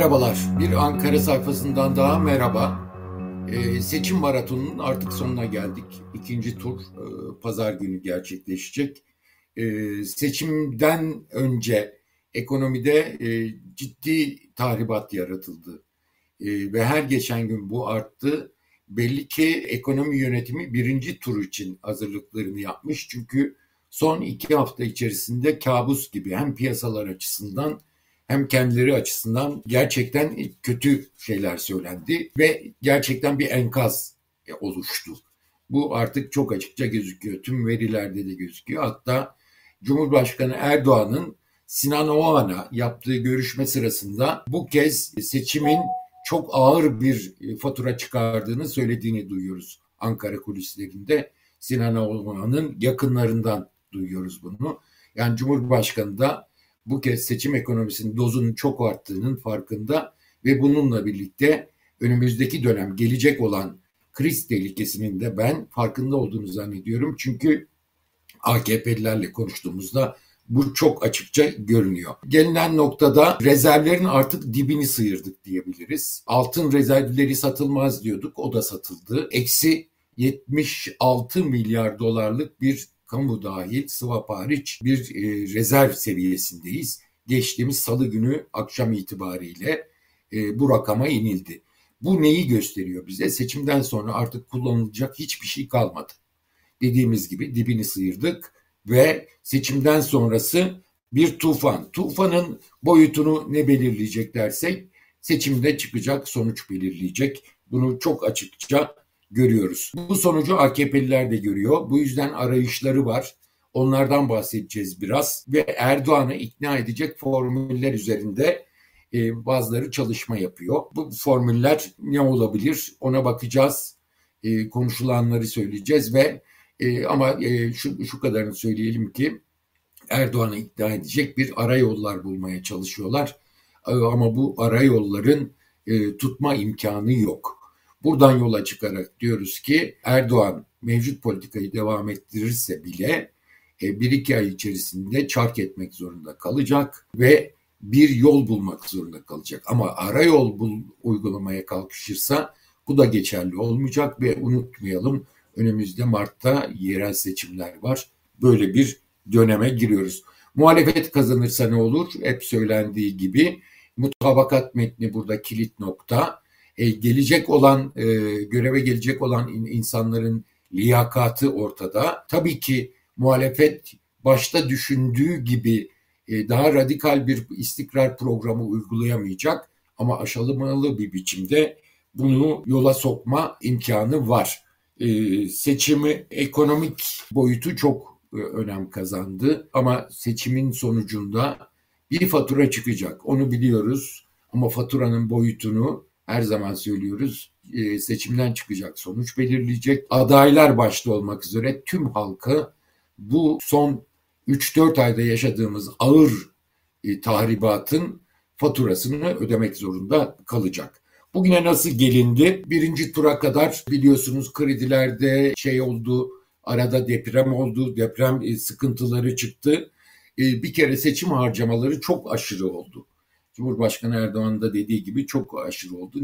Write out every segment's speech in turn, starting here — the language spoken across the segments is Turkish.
Merhabalar, bir Ankara sayfasından daha merhaba. Ee, seçim maratonunun artık sonuna geldik. İkinci tur e, pazar günü gerçekleşecek. Ee, seçimden önce ekonomide e, ciddi tahribat yaratıldı. E, ve her geçen gün bu arttı. Belli ki ekonomi yönetimi birinci tur için hazırlıklarını yapmış. Çünkü son iki hafta içerisinde kabus gibi hem piyasalar açısından hem kendileri açısından gerçekten kötü şeyler söylendi ve gerçekten bir enkaz oluştu. Bu artık çok açıkça gözüküyor. Tüm verilerde de gözüküyor. Hatta Cumhurbaşkanı Erdoğan'ın Sinan Oğan'a yaptığı görüşme sırasında bu kez seçimin çok ağır bir fatura çıkardığını söylediğini duyuyoruz Ankara kulislerinde. Sinan Oğan'ın yakınlarından duyuyoruz bunu. Yani Cumhurbaşkanı da bu kez seçim ekonomisinin dozunun çok arttığının farkında ve bununla birlikte önümüzdeki dönem gelecek olan kriz tehlikesinin de ben farkında olduğunu zannediyorum. Çünkü AKP'lilerle konuştuğumuzda bu çok açıkça görünüyor. Gelinen noktada rezervlerin artık dibini sıyırdık diyebiliriz. Altın rezervleri satılmaz diyorduk. O da satıldı. Eksi 76 milyar dolarlık bir kamu dahil swap hariç bir e, rezerv seviyesindeyiz. Geçtiğimiz salı günü akşam itibariyle e, bu rakama inildi. Bu neyi gösteriyor bize? Seçimden sonra artık kullanılacak hiçbir şey kalmadı. Dediğimiz gibi dibini sıyırdık ve seçimden sonrası bir tufan. Tufanın boyutunu ne belirleyecek dersek seçimde çıkacak sonuç belirleyecek. Bunu çok açıkça görüyoruz. Bu sonucu AKP'liler de görüyor. Bu yüzden arayışları var. Onlardan bahsedeceğiz biraz ve Erdoğan'ı ikna edecek formüller üzerinde e, bazıları çalışma yapıyor. Bu formüller ne olabilir ona bakacağız. E, konuşulanları söyleyeceğiz ve e, ama e, şu, şu kadarını söyleyelim ki Erdoğan'ı ikna edecek bir ara yollar bulmaya çalışıyorlar. E, ama bu ara yolların e, tutma imkanı yok. Buradan yola çıkarak diyoruz ki Erdoğan mevcut politikayı devam ettirirse bile e, bir iki ay içerisinde çark etmek zorunda kalacak ve bir yol bulmak zorunda kalacak. Ama ara yol bul, uygulamaya kalkışırsa bu da geçerli olmayacak ve unutmayalım önümüzde Mart'ta yerel seçimler var. Böyle bir döneme giriyoruz. Muhalefet kazanırsa ne olur? Hep söylendiği gibi mutabakat metni burada kilit nokta e, gelecek olan e, göreve gelecek olan in, insanların liyakatı ortada. Tabii ki muhalefet başta düşündüğü gibi e, daha radikal bir istikrar programı uygulayamayacak ama aşılamalı bir biçimde bunu yola sokma imkanı var. Seçimi ekonomik boyutu çok önem kazandı ama seçimin sonucunda bir fatura çıkacak. Onu biliyoruz ama faturanın boyutunu her zaman söylüyoruz e, seçimden çıkacak sonuç belirleyecek. Adaylar başta olmak üzere tüm halkı bu son 3-4 ayda yaşadığımız ağır e, tahribatın faturasını ödemek zorunda kalacak. Bugüne nasıl gelindi? Birinci tura kadar biliyorsunuz kredilerde şey oldu, arada deprem oldu, deprem e, sıkıntıları çıktı. Bir kere seçim harcamaları çok aşırı oldu. Cumhurbaşkanı Erdoğan'ın da dediği gibi çok aşırı oldu.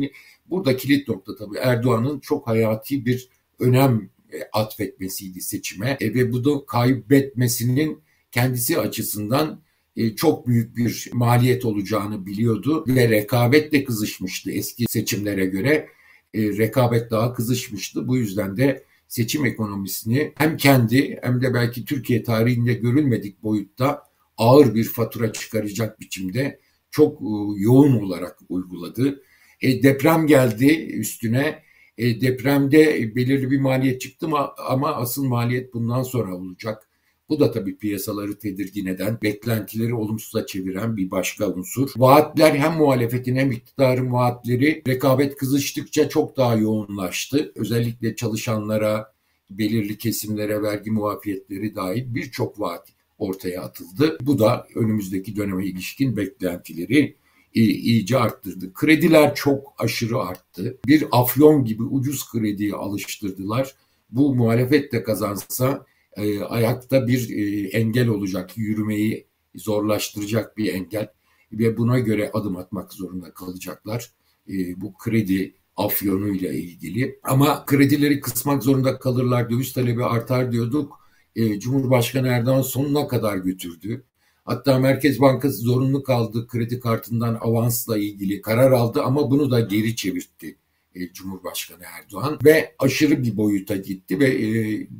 Burada kilit nokta tabii Erdoğan'ın çok hayati bir önem e, atfetmesiydi seçime e, ve bu da kaybetmesinin kendisi açısından e, çok büyük bir maliyet olacağını biliyordu ve rekabetle kızışmıştı eski seçimlere göre. Rekabet daha kızışmıştı. Bu yüzden de seçim ekonomisini hem kendi hem de belki Türkiye tarihinde görülmedik boyutta ağır bir fatura çıkaracak biçimde çok e, yoğun olarak uyguladı. E, deprem geldi üstüne. E, depremde belirli bir maliyet çıktı ama, ama asıl maliyet bundan sonra olacak. Bu da tabii piyasaları tedirgin eden, beklentileri olumsuza çeviren bir başka unsur. Vaatler hem muhalefetin hem iktidarın vaatleri rekabet kızıştıkça çok daha yoğunlaştı. Özellikle çalışanlara, belirli kesimlere vergi muafiyetleri dahil birçok vaat ortaya atıldı. Bu da önümüzdeki döneme ilişkin beklentileri iyice arttırdı. Krediler çok aşırı arttı. Bir afyon gibi ucuz krediye alıştırdılar. Bu muhalefet de kazansa e, ayakta bir e, engel olacak, yürümeyi zorlaştıracak bir engel. ve buna göre adım atmak zorunda kalacaklar. E, bu kredi afyonuyla ilgili. Ama kredileri kısmak zorunda kalırlar, döviz talebi artar diyorduk. E, Cumhurbaşkanı Erdoğan sonuna kadar götürdü. Hatta Merkez Bankası zorunlu kaldı kredi kartından avansla ilgili karar aldı ama bunu da geri çevirtti e, Cumhurbaşkanı Erdoğan ve aşırı bir boyuta gitti ve e,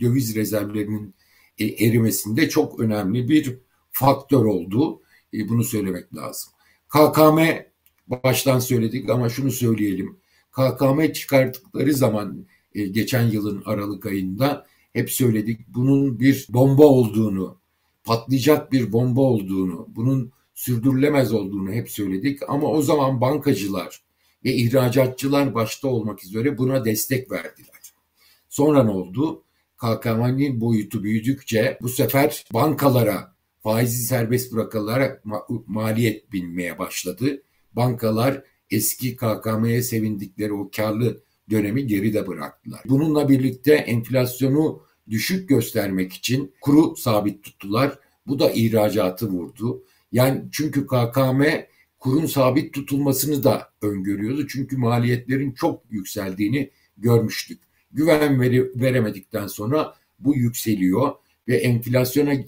döviz rezervlerinin erimesinde çok önemli bir faktör oldu. Bunu söylemek lazım. KKM baştan söyledik ama şunu söyleyelim. KKM çıkarttıkları zaman geçen yılın Aralık ayında hep söyledik bunun bir bomba olduğunu, patlayacak bir bomba olduğunu, bunun sürdürülemez olduğunu hep söyledik ama o zaman bankacılar ve ihracatçılar başta olmak üzere buna destek verdiler. Sonra ne oldu? KKM'nin boyutu büyüdükçe bu sefer bankalara faizi serbest bırakılarak maliyet binmeye başladı. Bankalar eski KKM'ye sevindikleri o karlı dönemi geride bıraktılar. Bununla birlikte enflasyonu düşük göstermek için kuru sabit tuttular. Bu da ihracatı vurdu. Yani çünkü KKM kurun sabit tutulmasını da öngörüyordu. Çünkü maliyetlerin çok yükseldiğini görmüştük. Güven veri, veremedikten sonra bu yükseliyor ve enflasyona e,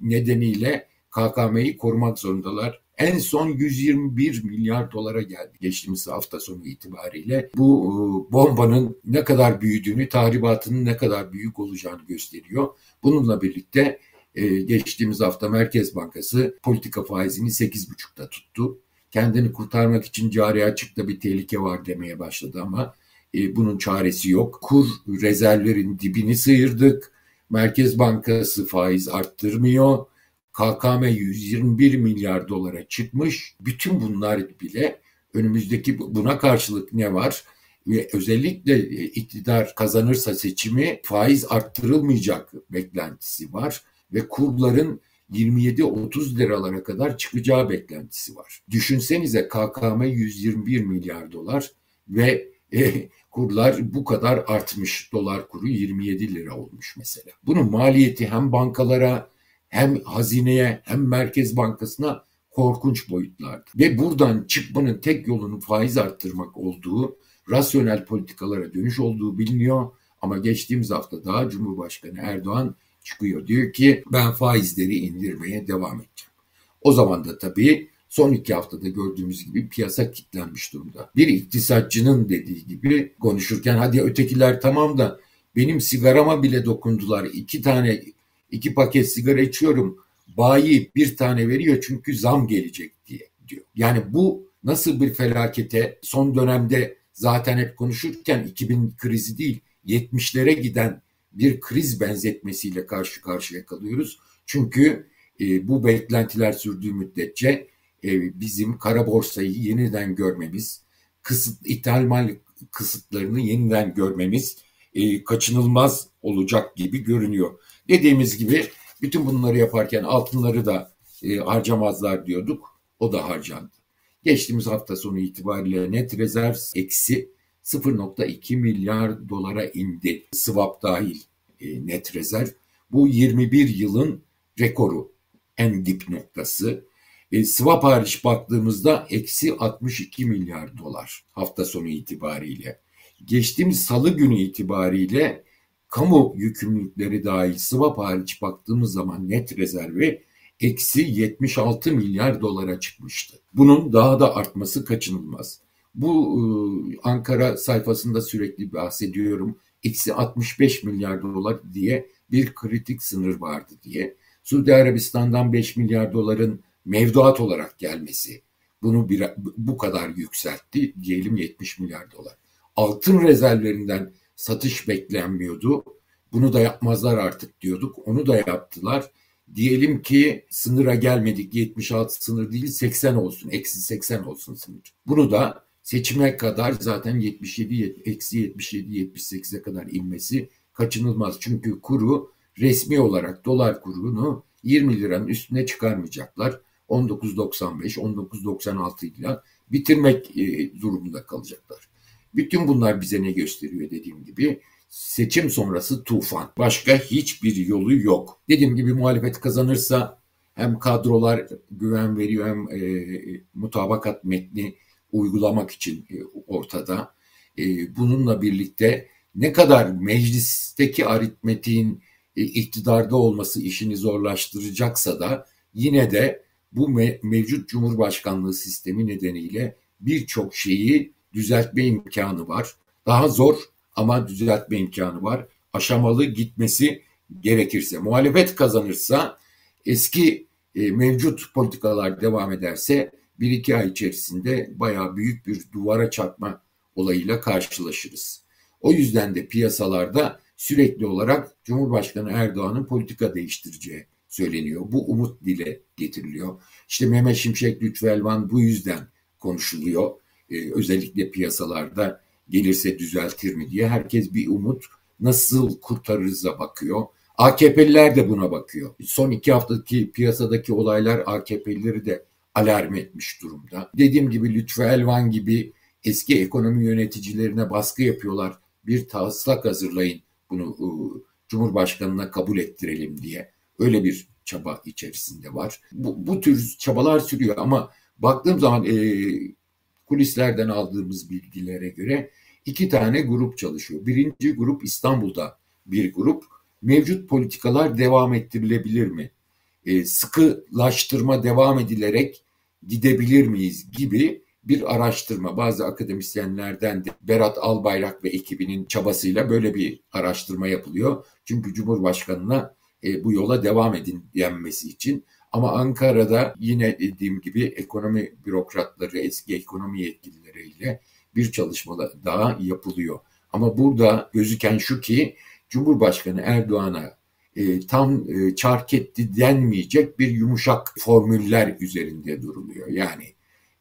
nedeniyle KKM'yi korumak zorundalar. En son 121 milyar dolara geldi geçtiğimiz hafta sonu itibariyle. Bu e, bombanın ne kadar büyüdüğünü, tahribatının ne kadar büyük olacağını gösteriyor. Bununla birlikte e, geçtiğimiz hafta Merkez Bankası politika faizini 8,5'ta tuttu. Kendini kurtarmak için cari açıkta bir tehlike var demeye başladı ama e, bunun çaresi yok. Kur rezervlerin dibini sıyırdık. Merkez Bankası faiz arttırmıyor. KKM 121 milyar dolara çıkmış. Bütün bunlar bile önümüzdeki buna karşılık ne var? Ve özellikle e, iktidar kazanırsa seçimi faiz arttırılmayacak beklentisi var ve kurların 27-30 liralara kadar çıkacağı beklentisi var. Düşünsenize KKM 121 milyar dolar ve e, kurlar bu kadar artmış. Dolar kuru 27 lira olmuş mesela. Bunun maliyeti hem bankalara hem hazineye hem Merkez Bankası'na korkunç boyutlarda. Ve buradan çıkmanın tek yolunun faiz arttırmak olduğu, rasyonel politikalara dönüş olduğu biliniyor. Ama geçtiğimiz hafta daha Cumhurbaşkanı Erdoğan çıkıyor. Diyor ki ben faizleri indirmeye devam edeceğim. O zaman da tabii son iki haftada gördüğümüz gibi piyasa kilitlenmiş durumda. Bir iktisatçının dediği gibi konuşurken hadi ötekiler tamam da benim sigarama bile dokundular. İki tane iki paket sigara içiyorum. Bayi bir tane veriyor çünkü zam gelecek diye diyor. Yani bu nasıl bir felakete son dönemde zaten hep konuşurken 2000 krizi değil 70'lere giden bir kriz benzetmesiyle karşı karşıya kalıyoruz. Çünkü e, bu beklentiler sürdüğü müddetçe e, bizim kara borsayı yeniden görmemiz, kısıt ithal mal kısıtlarını yeniden görmemiz e, kaçınılmaz olacak gibi görünüyor. Dediğimiz gibi bütün bunları yaparken altınları da e, harcamazlar diyorduk. O da harcandı. Geçtiğimiz hafta sonu itibariyle net rezerv eksi 0.2 milyar dolara indi. Swap dahil e, net rezerv. Bu 21 yılın rekoru, en dip noktası. E, swap hariç baktığımızda eksi 62 milyar dolar hafta sonu itibariyle. Geçtiğimiz salı günü itibariyle kamu yükümlülükleri dahil swap hariç baktığımız zaman net rezervi eksi 76 milyar dolara çıkmıştı. Bunun daha da artması kaçınılmaz. Bu e, Ankara sayfasında sürekli bahsediyorum. Eksi 65 milyar dolar diye bir kritik sınır vardı diye. Suudi Arabistan'dan 5 milyar doların mevduat olarak gelmesi bunu bir, bu kadar yükseltti. Diyelim 70 milyar dolar. Altın rezervlerinden satış beklenmiyordu. Bunu da yapmazlar artık diyorduk. Onu da yaptılar. Diyelim ki sınıra gelmedik 76 sınır değil 80 olsun. Eksi 80 olsun sınır. Bunu da seçime kadar zaten 77 eksi 77 78'e kadar inmesi kaçınılmaz. Çünkü kuru resmi olarak dolar kurunu 20 liranın üstüne çıkarmayacaklar. 19.95 19.96 ile bitirmek e, durumunda kalacaklar. Bütün bunlar bize ne gösteriyor dediğim gibi seçim sonrası tufan. Başka hiçbir yolu yok. Dediğim gibi muhalefet kazanırsa hem kadrolar güven veriyor hem e, mutabakat metni uygulamak için e, ortada. E, bununla birlikte ne kadar meclisteki aritmetiğin e, iktidarda olması işini zorlaştıracaksa da yine de bu me- mevcut Cumhurbaşkanlığı sistemi nedeniyle birçok şeyi düzeltme imkanı var. Daha zor ama düzeltme imkanı var. Aşamalı gitmesi gerekirse. Muhalefet kazanırsa eski e, mevcut politikalar devam ederse bir iki ay içerisinde bayağı büyük bir duvara çarpma olayıyla karşılaşırız. O yüzden de piyasalarda sürekli olarak Cumhurbaşkanı Erdoğan'ın politika değiştireceği söyleniyor. Bu umut dile getiriliyor. İşte Mehmet Şimşek Lütfü Elvan bu yüzden konuşuluyor. Ee, özellikle piyasalarda gelirse düzeltir mi diye herkes bir umut nasıl kurtarırız'a bakıyor. AKP'liler de buna bakıyor. Son iki haftaki piyasadaki olaylar AKP'lileri de alarm etmiş durumda. Dediğim gibi Lütfü Elvan gibi eski ekonomi yöneticilerine baskı yapıyorlar. Bir taslak hazırlayın bunu e, Cumhurbaşkanı'na kabul ettirelim diye. Öyle bir çaba içerisinde var. Bu, bu tür çabalar sürüyor ama baktığım zaman e, kulislerden aldığımız bilgilere göre iki tane grup çalışıyor. Birinci grup İstanbul'da bir grup. Mevcut politikalar devam ettirilebilir mi? E, sıkılaştırma devam edilerek gidebilir miyiz gibi bir araştırma. Bazı akademisyenlerden de Berat Albayrak ve ekibinin çabasıyla böyle bir araştırma yapılıyor. Çünkü Cumhurbaşkanı'na e, bu yola devam edin denmesi için. Ama Ankara'da yine dediğim gibi ekonomi bürokratları, eski ekonomi yetkilileriyle bir çalışma daha yapılıyor. Ama burada gözüken şu ki Cumhurbaşkanı Erdoğan'a e, tam e, çark etti denmeyecek bir yumuşak formüller üzerinde duruluyor. Yani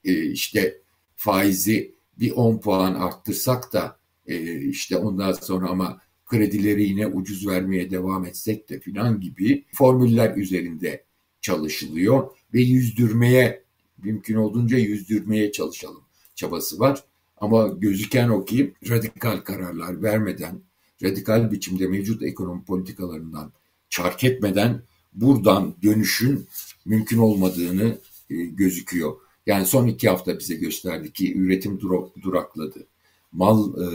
e, işte faizi bir 10 puan arttırsak da e, işte ondan sonra ama kredileri yine ucuz vermeye devam etsek de filan gibi formüller üzerinde çalışılıyor ve yüzdürmeye mümkün olduğunca yüzdürmeye çalışalım çabası var. Ama gözüken o ki radikal kararlar vermeden, radikal biçimde mevcut ekonomi politikalarından çark etmeden buradan dönüşün mümkün olmadığını e, gözüküyor. Yani son iki hafta bize gösterdi ki üretim durakladı. Mal e,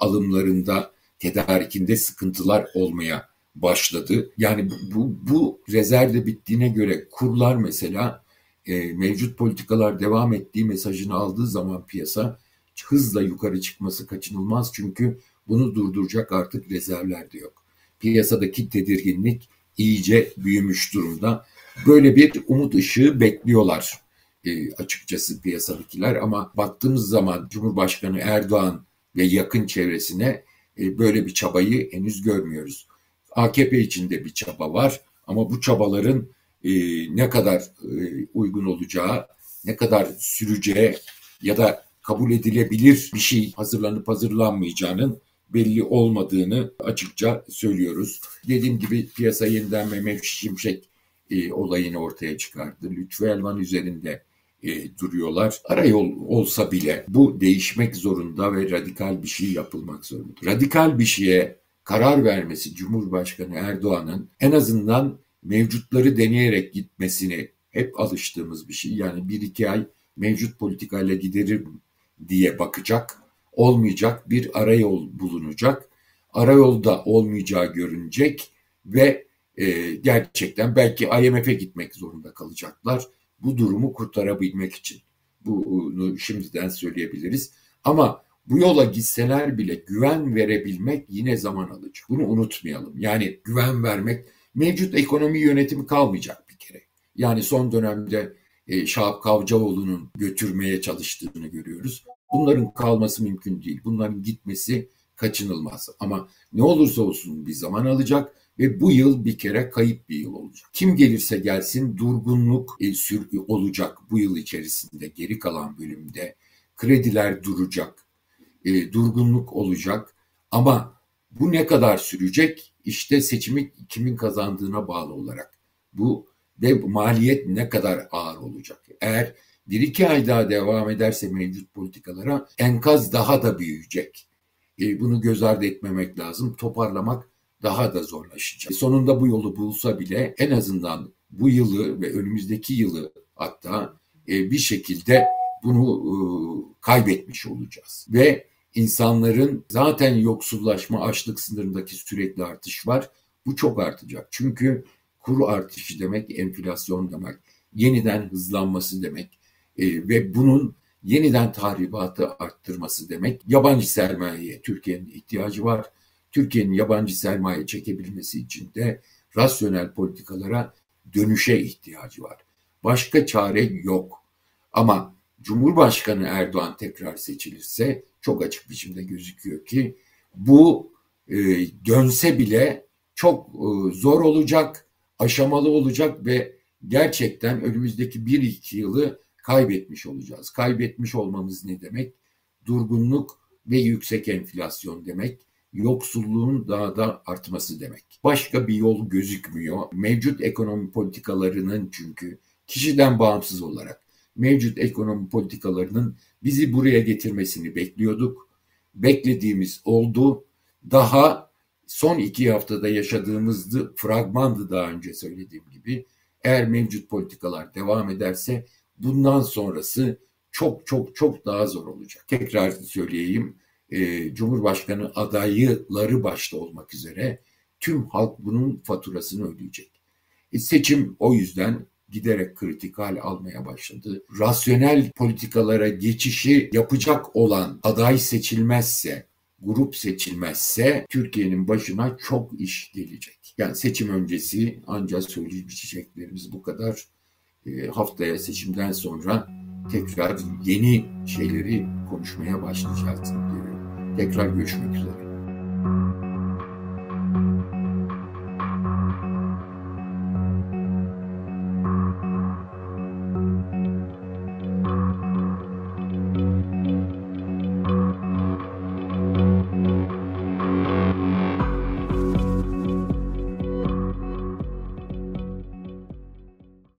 alımlarında, tedarikinde sıkıntılar olmaya başladı. Yani bu, bu rezervde bittiğine göre kurlar mesela e, mevcut politikalar devam ettiği mesajını aldığı zaman piyasa hızla yukarı çıkması kaçınılmaz. Çünkü bunu durduracak artık rezervler de yok. Piyasadaki tedirginlik iyice büyümüş durumda. Böyle bir umut ışığı bekliyorlar e, açıkçası piyasadakiler ama baktığımız zaman Cumhurbaşkanı Erdoğan ve yakın çevresine e, böyle bir çabayı henüz görmüyoruz. AKP içinde bir çaba var ama bu çabaların e, ne kadar e, uygun olacağı, ne kadar süreceği ya da kabul edilebilir bir şey hazırlanıp hazırlanmayacağının belli olmadığını açıkça söylüyoruz. Dediğim gibi piyasa yeniden Mehmet Şimşek e, olayını ortaya çıkardı. Lütfü Elvan üzerinde e, duruyorlar. Arayol olsa bile bu değişmek zorunda ve radikal bir şey yapılmak zorunda. Radikal bir şeye karar vermesi Cumhurbaşkanı Erdoğan'ın en azından mevcutları deneyerek gitmesini hep alıştığımız bir şey. Yani bir iki ay mevcut politikayla giderir diye bakacak. Olmayacak bir arayol bulunacak. Arayolda olmayacağı görünecek ve e, gerçekten belki IMF'e gitmek zorunda kalacaklar bu durumu kurtarabilmek için. Bunu şimdiden söyleyebiliriz. Ama bu yola gitseler bile güven verebilmek yine zaman alacak. Bunu unutmayalım. Yani güven vermek mevcut ekonomi yönetimi kalmayacak bir kere. Yani son dönemde e, Şahap Kavcıoğlu'nun götürmeye çalıştığını görüyoruz. Bunların kalması mümkün değil. Bunların gitmesi kaçınılmaz. Ama ne olursa olsun bir zaman alacak ve bu yıl bir kere kayıp bir yıl olacak. Kim gelirse gelsin durgunluk e, sür, olacak bu yıl içerisinde geri kalan bölümde. Krediler duracak, e, durgunluk olacak ama bu ne kadar sürecek? İşte seçimi kimin kazandığına bağlı olarak. Bu ve maliyet ne kadar ağır olacak? Eğer bir iki ay daha devam ederse mevcut politikalara enkaz daha da büyüyecek. E, bunu göz ardı etmemek lazım. Toparlamak daha da zorlaşacak. Sonunda bu yolu bulsa bile en azından bu yılı ve önümüzdeki yılı hatta e, bir şekilde bunu e, kaybetmiş olacağız. Ve insanların zaten yoksullaşma, açlık sınırındaki sürekli artış var. Bu çok artacak. Çünkü kuru artışı demek enflasyon demek, yeniden hızlanması demek e, ve bunun yeniden tahribatı arttırması demek. Yabancı sermayeye Türkiye'nin ihtiyacı var. Türkiye'nin yabancı sermaye çekebilmesi için de rasyonel politikalara dönüşe ihtiyacı var. Başka çare yok. Ama Cumhurbaşkanı Erdoğan tekrar seçilirse çok açık biçimde gözüküyor ki bu e, dönse bile çok e, zor olacak, aşamalı olacak ve gerçekten önümüzdeki bir iki yılı kaybetmiş olacağız. Kaybetmiş olmamız ne demek? Durgunluk ve yüksek enflasyon demek. Yoksulluğun daha da artması demek. Başka bir yol gözükmüyor. Mevcut ekonomi politikalarının çünkü kişiden bağımsız olarak mevcut ekonomi politikalarının bizi buraya getirmesini bekliyorduk. Beklediğimiz oldu. Daha son iki haftada yaşadığımızdı, fragmandı daha önce söylediğim gibi. Eğer mevcut politikalar devam ederse bundan sonrası çok çok çok daha zor olacak. Tekrar söyleyeyim, e, Cumhurbaşkanı adayları başta olmak üzere tüm halk bunun faturasını ödeyecek. E, seçim o yüzden giderek kritik hal almaya başladı. Rasyonel politikalara geçişi yapacak olan aday seçilmezse, grup seçilmezse Türkiye'nin başına çok iş gelecek. Yani seçim öncesi ancak söyleyeceklerimiz bu kadar. E, haftaya seçimden sonra tekrar yeni şeyleri konuşmaya başlayacağız. Tekrar görüşmek üzere.